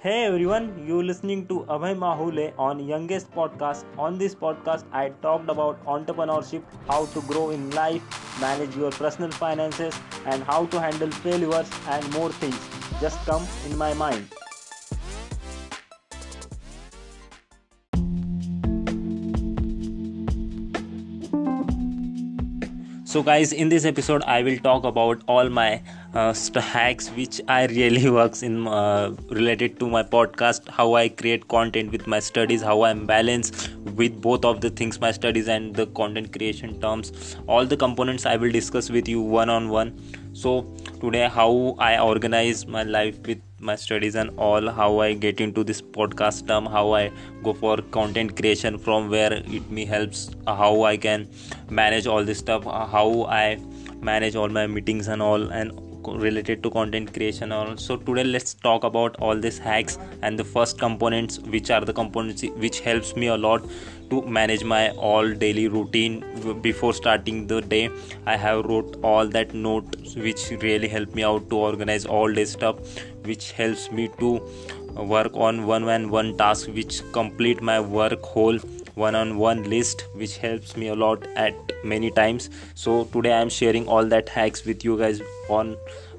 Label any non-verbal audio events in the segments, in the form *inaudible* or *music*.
Hey everyone, You're listening to Abhay Mahule on Youngest Podcast. On this podcast, I talked about entrepreneurship, how to grow in life, manage your personal finances, and how to handle failures and more things. Just come in my mind. So guys in this episode i will talk about all my uh, hacks which i really *laughs* works in uh, related to my podcast how i create content with my studies how i'm balanced with both of the things my studies and the content creation terms. All the components i will discuss with you one on one so today how i organize my life with my studies and all how i get into this podcast term how i go for content creation from where it me helps how i can manage all this stuff how i manage all my meetings and all and related to content creation also today let's talk about all these hacks and the first components which are the components which helps me a lot to manage my all daily routine. Before starting the day i have wrote all that notes which really help me out to organize all this stuff which helps me to work on one and one task which complete my work whole one on one list which helps me a lot at many times. So today i am sharing all that hacks with you guys on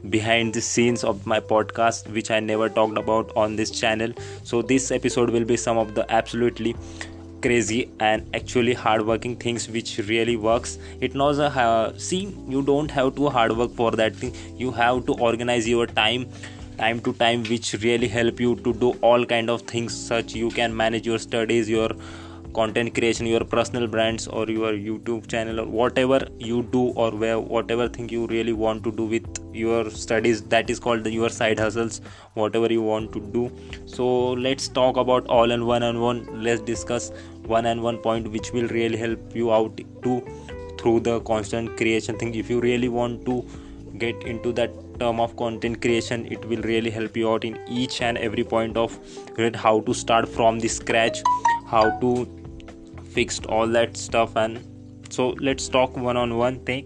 behind the scenes of my podcast which i never talked about on this channel. So this episode will be some of the absolutely crazy and actually hardworking things which really works. It knows a uh, see you don't have to hard work for that thing. You have to organize your time time to time which really help you to do all kind of things such you can manage your studies your content creation your personal brands or your youtube channel or whatever you do or where whatever thing you really want to do with your studies that is called your side hustles whatever you want to do. So let's talk about all and one and one. Let's discuss one and one point which will really help you out to through the constant creation thing. If you really want to get into that term of content creation it will really help you out in each and every point of how to start from the scratch how to fixed all that stuff and so let's talk one on one thing.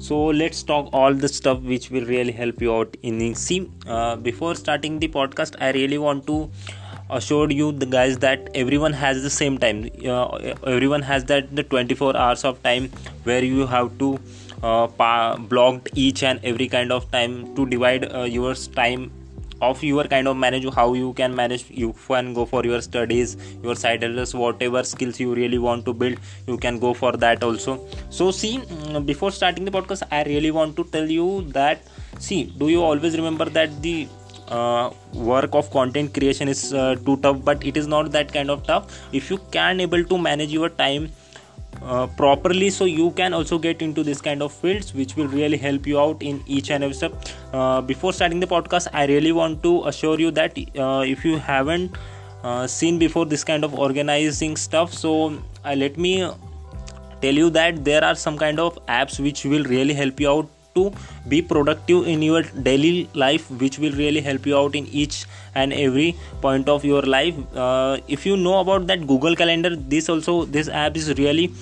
So let's talk all the stuff which will really help you out in the see uh, before starting the podcast i really want to assure you the guys that everyone has the same time. Uh, everyone has that the 24 hours of time where you have to uh, pa- blocked each and every kind of time to divide uh, your time of your kind of manage how you can manage you can go for your studies your side hustles whatever skills you really want to build you can go for that also. So see mm, before starting the podcast i really want to tell you that see do you always remember that the uh, work of content creation is uh, too tough? But it is not that kind of tough. If you can able to manage your time uh, properly so you can also get into this kind of fields which will really help you out in each and every step. Uh, before starting the podcast i really want to assure you that uh, if you haven't uh, seen before this kind of organizing stuff so uh, let me tell you that there are some kind of apps which will really help you out to be productive in your daily life which will really help you out in each and every point of your life. Uh, if you know about that google calendar this also this app is really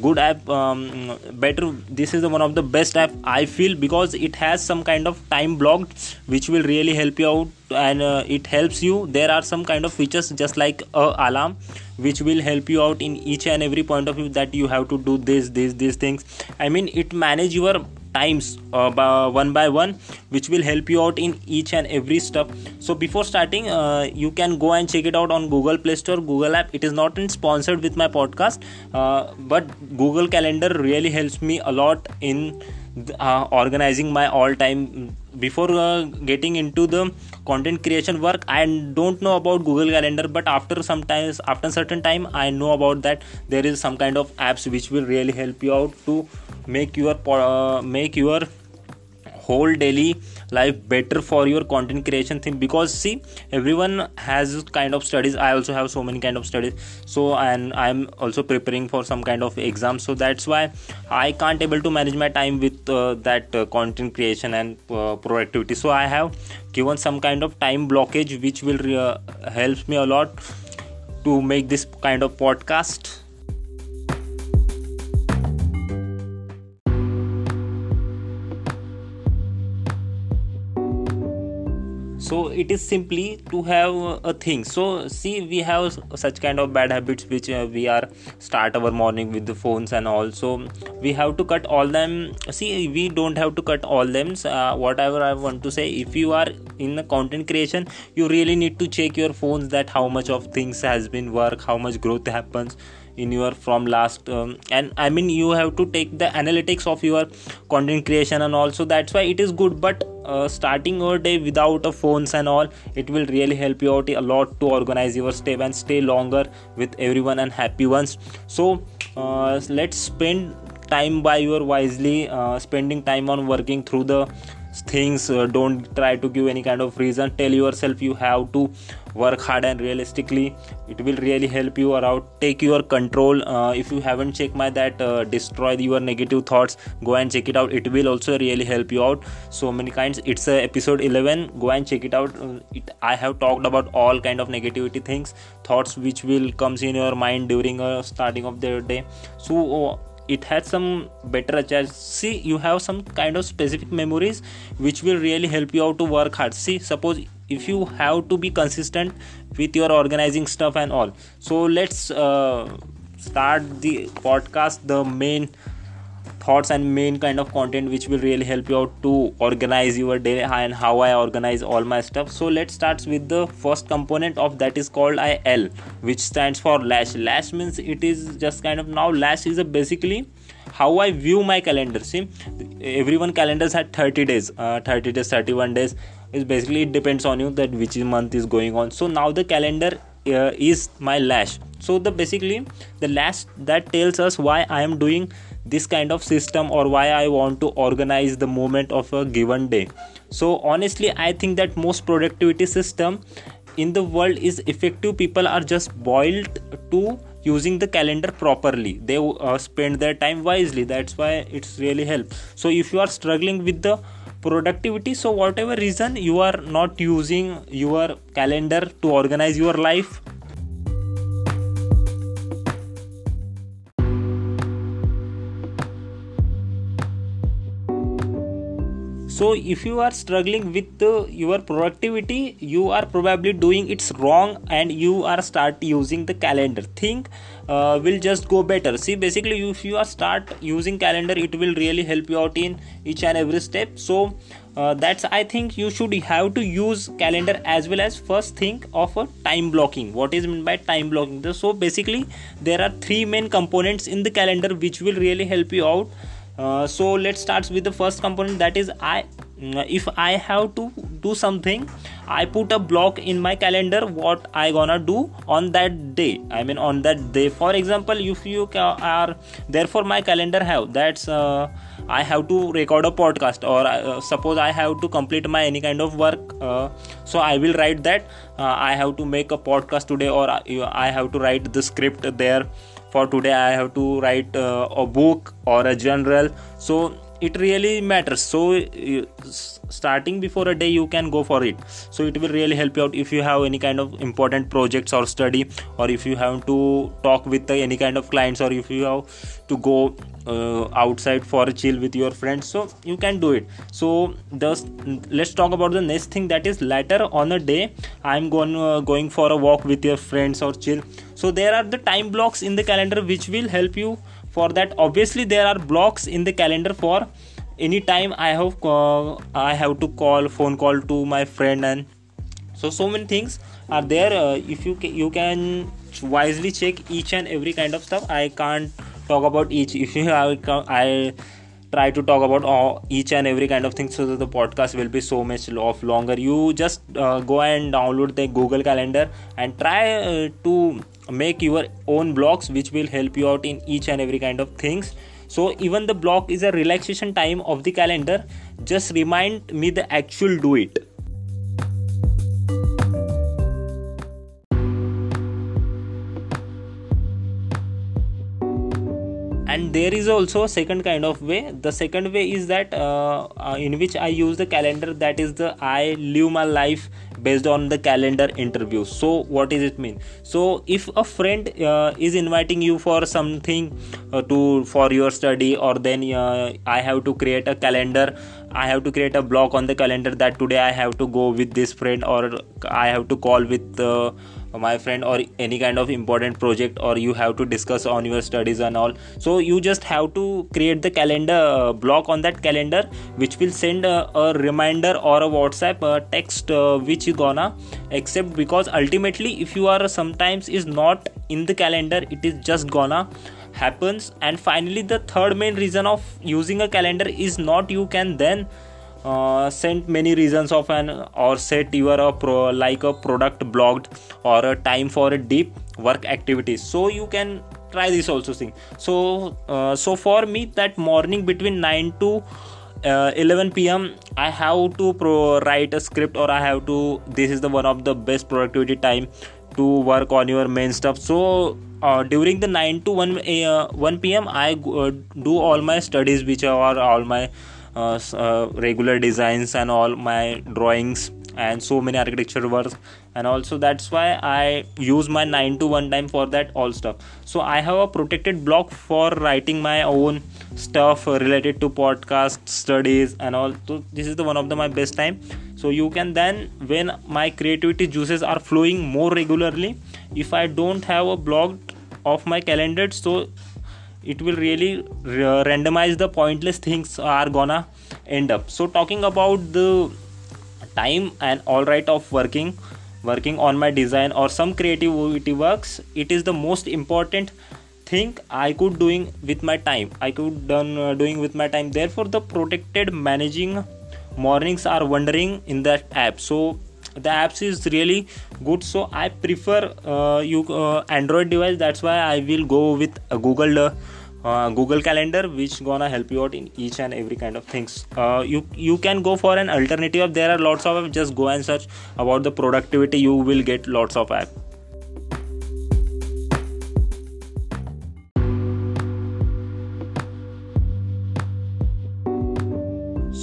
good app. Um, better this is the one of the best app i feel because it has some kind of time blocked which will really help you out and uh, it helps you. There are some kind of features just like a alarm which will help you out in each and every point of view that you have to do this this these things. I mean it manage your times uh, by one by one which will help you out in each and every step. So before starting uh, you can go and check it out on google play store google app. It is not sponsored with my podcast uh, but google calendar really helps me a lot in uh, organizing my all time. Before uh, getting into the content creation work i don't know about google calendar but after sometimes after a certain time i know about that there is some kind of apps which will really help you out to make your uh, make your whole daily life better for your content creation thing. Because see everyone has kind of studies. I also have so many kind of studies. So and i'm also preparing for some kind of exam so that's why i can't able to manage my time with uh, that uh, content creation and uh, productivity. So i have given some kind of time blockage which will uh, help me a lot to make this kind of podcast so it is simply to have a thing. So see we have such kind of bad habits which uh, we are start our morning with the phones and also we have to cut all them. See we don't have to cut all them. Uh, whatever i want to say if you are in the content creation you really need to check your phones that how much of things has been work how much growth happens in your from last um, and i mean you have to take the analytics of your content creation and also that's why it is good. But uh, starting your day without a phones and all it will really help you out a lot to organize your stay and stay longer with everyone and happy ones. So uh, let's spend time by your wisely uh, spending time on working through the things uh, don't try to give any kind of reason. Tell yourself you have to work hard and realistically it will really help you around take your control. Uh, if you haven't checked my that uh, destroy your negative thoughts go and check it out. It will also really help you out. So many kinds. It's uh, episode 11 go and check it out. Uh, it, i have talked about all kind of negativity things thoughts which will comes in your mind during a starting of the day. So it has some better charge see you have some kind of specific memories which will really help you out to work hard. See suppose if you have to be consistent with your organizing stuff and all. So let's uh, start the podcast the main thoughts and main kind of content which will really help you out to organize your day and how I organize all my stuff. So let's start with the first component of that is called IL, which stands for lash. Lash means it is just kind of now lash is a basically how I view my calendar. See, everyone calendars had 30 days, uh, 30 days, 31 days. Is basically it depends on you that which month is going on. So now the calendar uh, is my lash. So the basically the lash that tells us why I am doing this kind of system or why I want to organize the moment of a given day. So honestly, I think that most productivity system in the world is effective. People are just boiled to using the calendar properly. They uh, spend their time wisely. That's why it's really help. So if you are struggling with the productivity so whatever reason you are not using your calendar to organize your life so if you are struggling with uh, your productivity you are probably doing it's wrong and you are start using the calendar. Think uh, will just go better. See basically if you are start using calendar it will really help you out in each and every step. So uh, that's i think you should have to use calendar as well as first think of a time blocking. What is meant by time blocking? So basically there are three main components in the calendar which will really help you out uh, so let's start with the first component that is i uh, if i have to do something i put a block in my calendar what i gonna do on that day? I mean on that day. For example if you are therefore my calendar have that's uh, i have to record a podcast or uh, suppose i have to complete my any kind of work uh, so i will write that uh, i have to make a podcast today or i have to write the script there for today i have to write uh, a book or a journal so it really matters. So uh, starting before a day you can go for it. So it will really help you out if you have any kind of important projects or study or if you have to talk with any kind of clients or if you have to go uh, outside for a chill with your friends. So you can do it. So just let's talk about the next thing that is later on a day i'm going uh, going for a walk with your friends or chill. So there are the time blocks in the calendar which will help you for that. Obviously there are blocks in the calendar for anytime i have uh, i have to call phone call to my friend and so so many things are there. Uh, if you ca- you can wisely check each and every kind of stuff. I can't talk about each if you have i try to talk about all, each and every kind of thing so that the podcast will be so much of longer. You just uh, go and download the google calendar and try uh, to make your own blocks which will help you out in each and every kind of things. So even the block is a relaxation time of the calendar. Just remind me the actual do it there is also a second kind of way. The second way is that uh, uh, in which i use the calendar that is the i live my life based on the calendar interview. So what does it mean? So if a friend uh, is inviting you for something uh, to for your study or then uh, i have to create a calendar i have to create a block on the calendar that today i have to go with this friend or i have to call with my friend or any kind of important project or you have to discuss on your studies and all. So you just have to create the calendar block on that calendar which will send a, a reminder or a whatsapp uh, text uh, which you gonna accept. Because ultimately if you are sometimes is not in the calendar it is just gonna happens. And finally the third main reason of using a calendar is not you can then uh, sent many reasons of an or set you are a pro like a product blocked or a time for a deep work activities so you can try this also thing so uh, so for me that morning between 9 to uh, 11 pm i have to pro write a script or i have to this is the one of the best productivity time to work on your main stuff. So uh, during the 9 to 1 uh, 1 pm i uh, do all my studies which are all my Uh, uh, regular designs and all my drawings and so many architecture works. And also that's why i use my 9 to 1 time for that all stuff. So i have a protected block for writing my own stuff related to podcast studies and all. So this is the one of the my best time. So you can then when my creativity juices are flowing more regularly if i don't have a block of my calendar so it will really randomize the pointless things are gonna end up. So talking about the time and all right of working working on my design or some creativity works it is the most important thing i could doing with my time. I could done uh, doing with my time. Therefore the protected managing mornings are wondering in that app. So the apps is really good. So i prefer uh, you uh, android device. That's why i will go with google uh, uh, google calendar which gonna help you out in each and every kind of things. Uh, you you can go for an alternative there are lots of apps just go and search about the productivity. You will get lots of app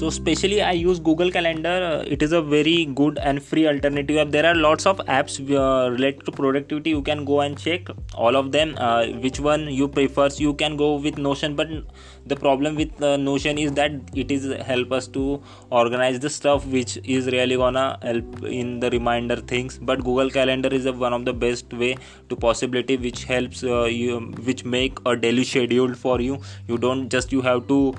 so especially i use google calendar. Uh, it is a very good and free alternative app. There are lots of apps uh, related to productivity. You can go and check all of them uh, which one you prefers. You can go with notion but the problem with uh, notion is that it is help us to organize the stuff which is really gonna help in the reminder things. But google calendar is a, one of the best way to possibility which helps uh, you which make a daily schedule for you. You don't just you have to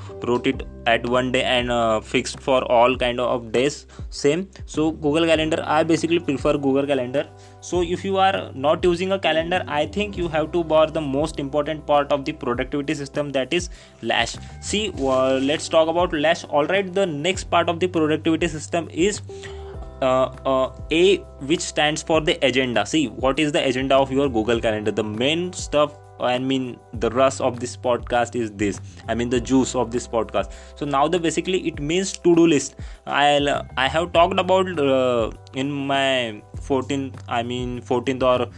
it at one day and uh, fixed for all kind of days same. So google calendar i basically prefer google calendar. So if you are not using a calendar i think you have to bar the most important part of the productivity system that is lash. See uh, let's talk about lash. All right the next part of the productivity system is uh, uh, a which stands for the agenda. See what is the agenda of your google calendar? The main stuff I mean the rust of this podcast is this. I mean the juice of this podcast. So now the basically it means to do list. I I have talked about uh, in my 14th I mean 14th or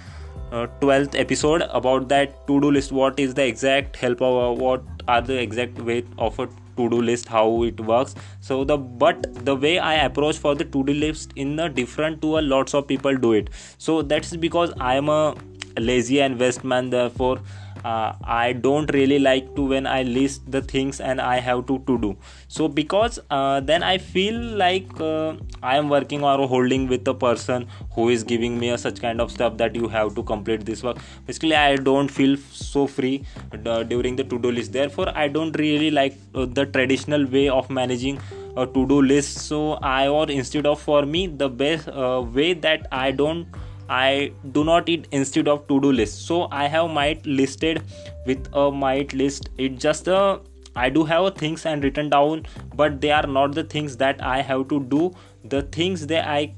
uh, 12th episode about that to do list. What is the exact help of what are the exact way of a to do list how it works so the but the way i approach for the to do list in the different to a lots of people do it so that's because i am a lazy investment therefore uh, i don't really like to when i list the things and i have to to do. So because uh, then i feel like uh, i am working or holding with a person who is giving me a such kind of stuff that you have to complete this work. Basically i don't feel so free uh, during the to do list. Therefore i don't really like uh, the traditional way of managing a to do list. So i or instead of for me the best uh, way that i don't I do not eat instead of to do list. So I have might listed with a might list. It just a I do have things and written down, but they are not the things that I have to do. The things that I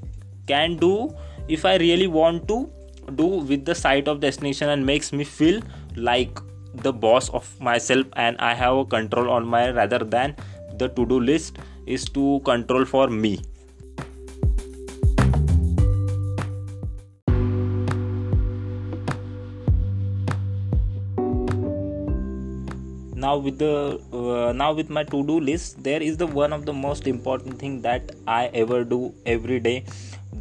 can do if I really want to do with the site of destination and makes me feel like the boss of myself and I have a control on my rather than the to do list is to control for me now with the uh, now with my to do list there is the one of the most important thing that i ever do every day.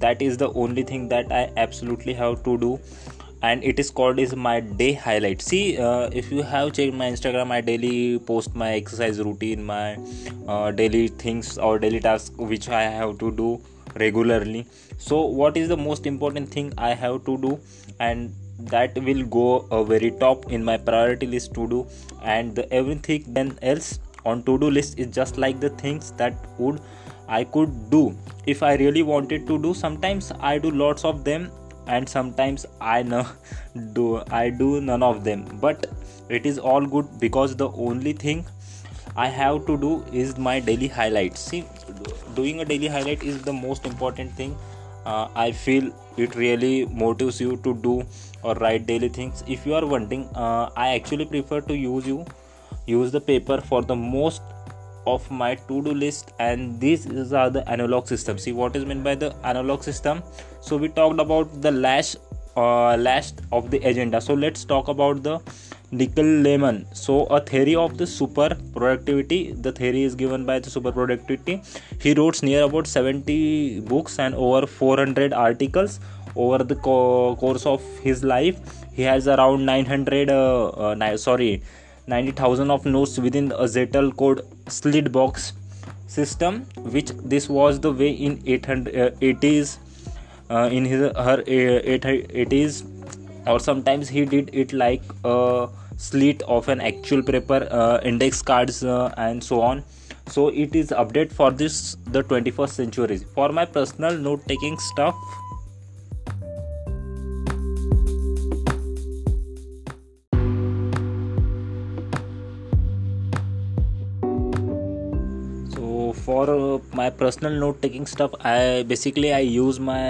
That is the only thing that i absolutely have to do. And it is called is my day highlight. See uh, if you have checked my instagram i daily post my exercise routine my uh, daily things or daily tasks which i have to do regularly. So what is the most important thing i have to do? And that will go a very top in my priority list to do and the everything then else on to do list is just like the things that would i could do. If i really wanted to do sometimes i do lots of them and sometimes i *laughs* know do i do none of them. But it is all good because the only thing i have to do is my daily highlights. See doing a daily highlight is the most important thing uh, i feel it really motivates you to do or write daily things. If you are wanting uh, i actually prefer to use you use the paper for the most of my to-do list and these are the analog system. See what is meant by the analog system? So we talked about the last uh, last of the agenda. So let's talk about the Niklas Luhmann. So, a theory of the super productivity. The theory is given by the super productivity. He wrote near about 70 books and over 400 articles over the co- course of his life. He has around 900, uh, uh, sorry, 90,000 of notes within a Zettelkasten slid box system, which this was the way in 800, 80s, uh, uh, in his her 80s, uh, or sometimes he did it like a slit of an actual paper, uh, index cards, uh, and so on. So it is update for this the 21st century. For my personal note taking stuff for uh, my personal note taking stuff i basically i use my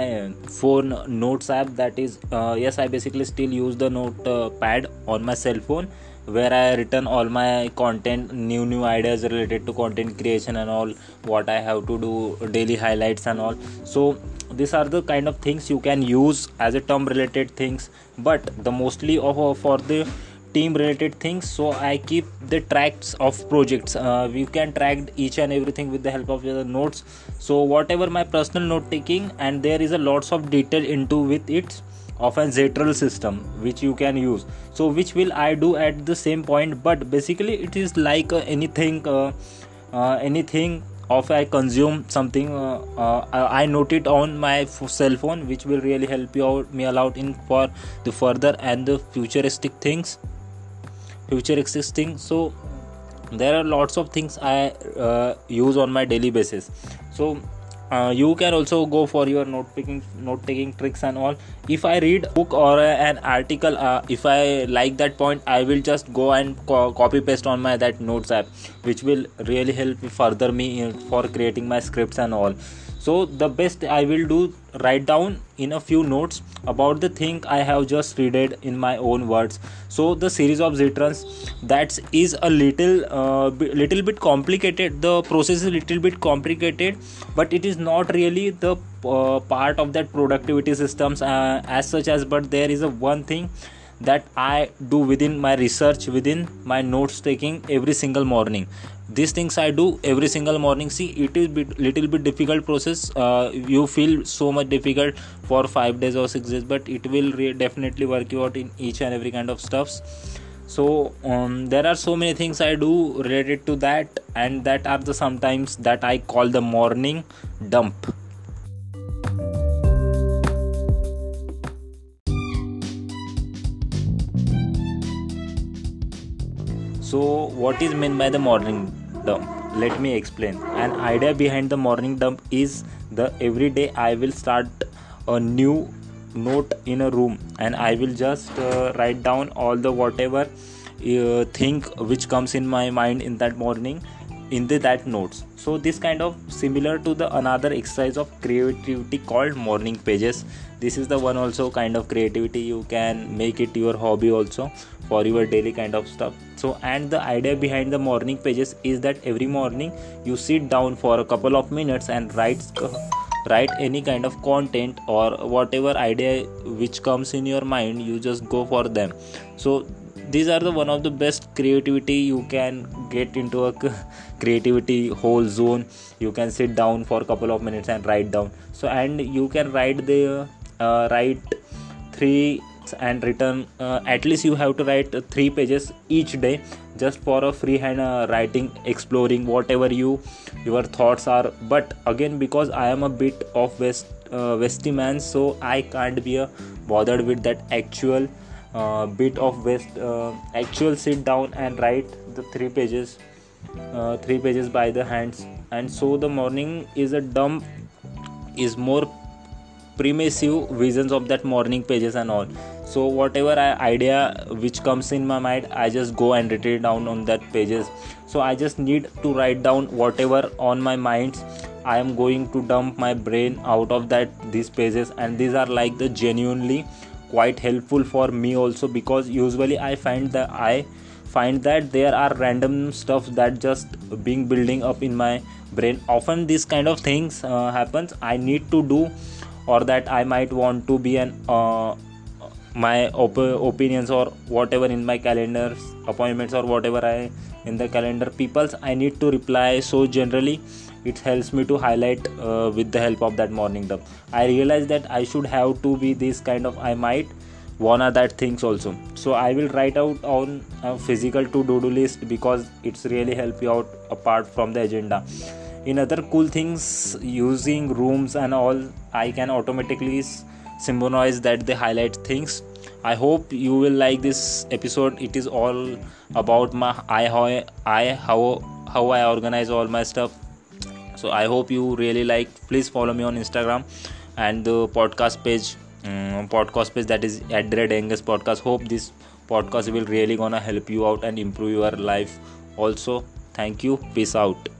phone notes app that is uh, yes i basically still use the note uh, pad on my cell phone where i written all my content new new ideas related to content creation and all what i have to do daily highlights and all. So these are the kind of things you can use as a term related things but the mostly of for the team related things so i keep the tracks of projects. Uh, we can track each and everything with the help of the notes. So whatever my personal note taking and there is a lots of detail into with it of a Zettel system which you can use. So which will i do at the same point but basically it is like uh, anything uh, uh, anything of i consume something uh, uh, i note it on my cell phone which will really help you out me out in for the further and the futuristic things future existing. So there are lots of things i uh, use on my daily basis. So uh, you can also go for your note taking note taking tricks and all. If i read book or uh, an article uh, if i like that point i will just go and co- copy paste on my that notes app which will really help further me for creating my scripts and all so the best i will do write down in a few notes about the thing i have just read in my own words. So the series of zetrons that is a little uh, little bit complicated. The process is little bit complicated but it is not really the uh, part of that productivity systems uh, as such as but there is a one thing that i do within my research within my notes taking every single morning. These things i do every single morning. See it is bit little bit difficult process. Uh, you feel so much difficult for 5 days or 6 days but it will re- definitely work you out in each and every kind of stuffs. So um, there are so many things i do related to that and that are the sometimes that i call the morning dump so what is meant by the morning dump? Let me explain. An idea behind the morning dump is the every day i will start a new note in a room and i will just uh, write down all the whatever uh, thing which comes in my mind in that morning in the that notes. So this kind of similar to the another exercise of creativity called morning pages. This is the one also kind of creativity you can make it your hobby also for your daily kind of stuff so and the idea behind the morning pages is that every morning you sit down for a couple of minutes and write write any kind of content or whatever idea which comes in your mind you just go for them. So these are the one of the best creativity you can get into a *laughs* creativity whole zone. You can sit down for a couple of minutes and write down. So and you can write the uh, write three and return uh, at least you have to write three pages each day just for a freehand uh, writing exploring whatever you your thoughts are. But again because i am a bit of west uh, westy man so i can't be uh, bothered with that actual uh, bit of west uh, actual sit down and write the three pages uh, three pages by the hands. And so the morning is a dumb is more primitive visions of that morning pages and all. So whatever idea which comes in my mind i just go and write it down on that pages. So i just need to write down whatever on my minds i am going to dump my brain out of that these pages. And these are like the genuinely quite helpful for me also because usually i find that i find that there are random stuff that just being building up in my brain. Often this kind of things uh, happens. I need to do or that i might want to be an uh, my op- opinions or whatever in my calendars appointments or whatever i in the calendar. People's i need to reply so generally it helps me to highlight uh, with the help of that morning dump i realize that i should have to be this kind of i might wanna that things also. So i will write out on a physical to do list because it's really help you out apart from the agenda in other cool things using rooms and all i can automatically symbolize that they highlight things. I hope you will like this episode. It is all about my i how i how how i organize all my stuff. So i hope you really like. Please follow me on instagram and the podcast page um, podcast page that is at Red Angus podcast. Hope this podcast will really gonna help you out and improve your life. Also thank you. Peace out